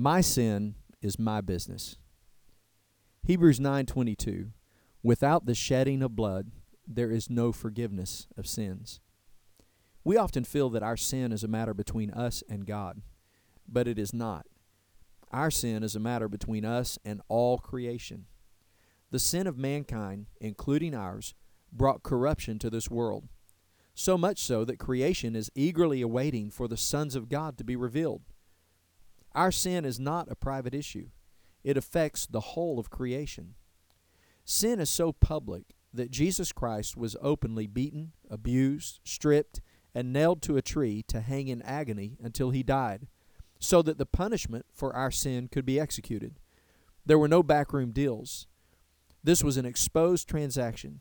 My sin is my business. Hebrews 9:22 Without the shedding of blood there is no forgiveness of sins. We often feel that our sin is a matter between us and God, but it is not. Our sin is a matter between us and all creation. The sin of mankind, including ours, brought corruption to this world, so much so that creation is eagerly awaiting for the sons of God to be revealed. Our sin is not a private issue, it affects the whole of creation. Sin is so public that Jesus Christ was openly beaten, abused, stripped, and nailed to a tree to hang in agony until he died, so that the punishment for our sin could be executed. There were no backroom deals. This was an exposed transaction.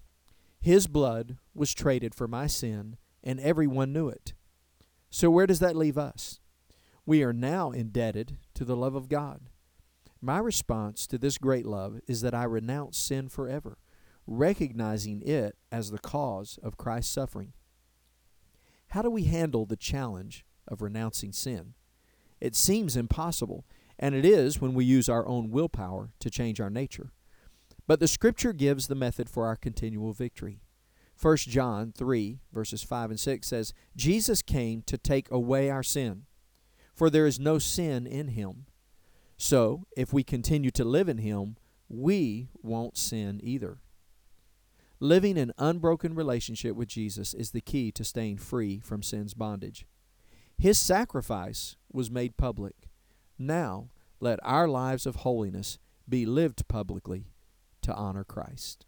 His blood was traded for my sin, and everyone knew it. So, where does that leave us? We are now indebted to the love of God. My response to this great love is that I renounce sin forever, recognizing it as the cause of Christ's suffering. How do we handle the challenge of renouncing sin? It seems impossible, and it is when we use our own willpower to change our nature. But the Scripture gives the method for our continual victory. 1 John 3, verses 5 and 6 says, Jesus came to take away our sin, for there is no sin in him. So, if we continue to live in him, we won't sin either. Living an unbroken relationship with Jesus is the key to staying free from sin's bondage. His sacrifice was made public. Now, let our lives of holiness be lived publicly to honor Christ.